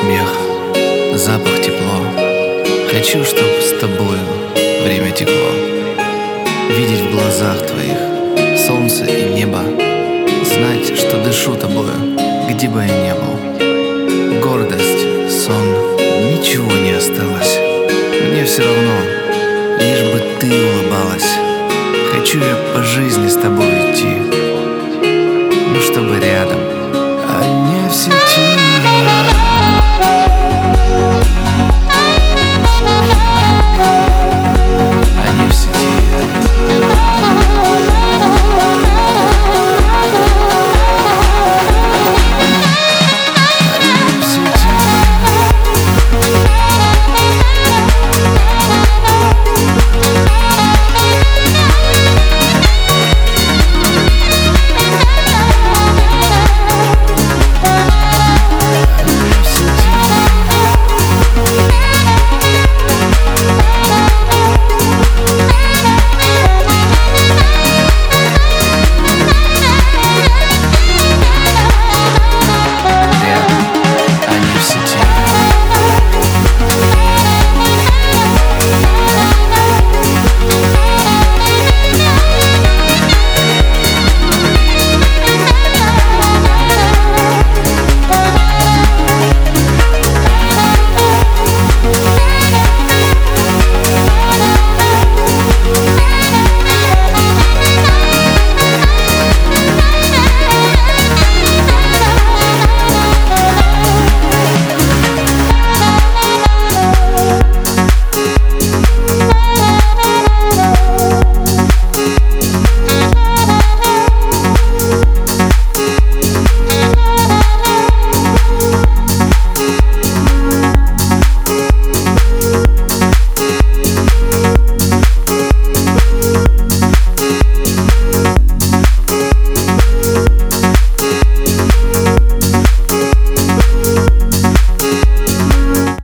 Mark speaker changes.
Speaker 1: смех, запах тепло. Хочу, чтоб с тобою время текло. Видеть в глазах твоих солнце и небо. Знать, что дышу тобою, где бы я не был. Гордость, сон, ничего не осталось. Мне все равно, лишь бы ты улыбалась. Хочу я по жизни с тобой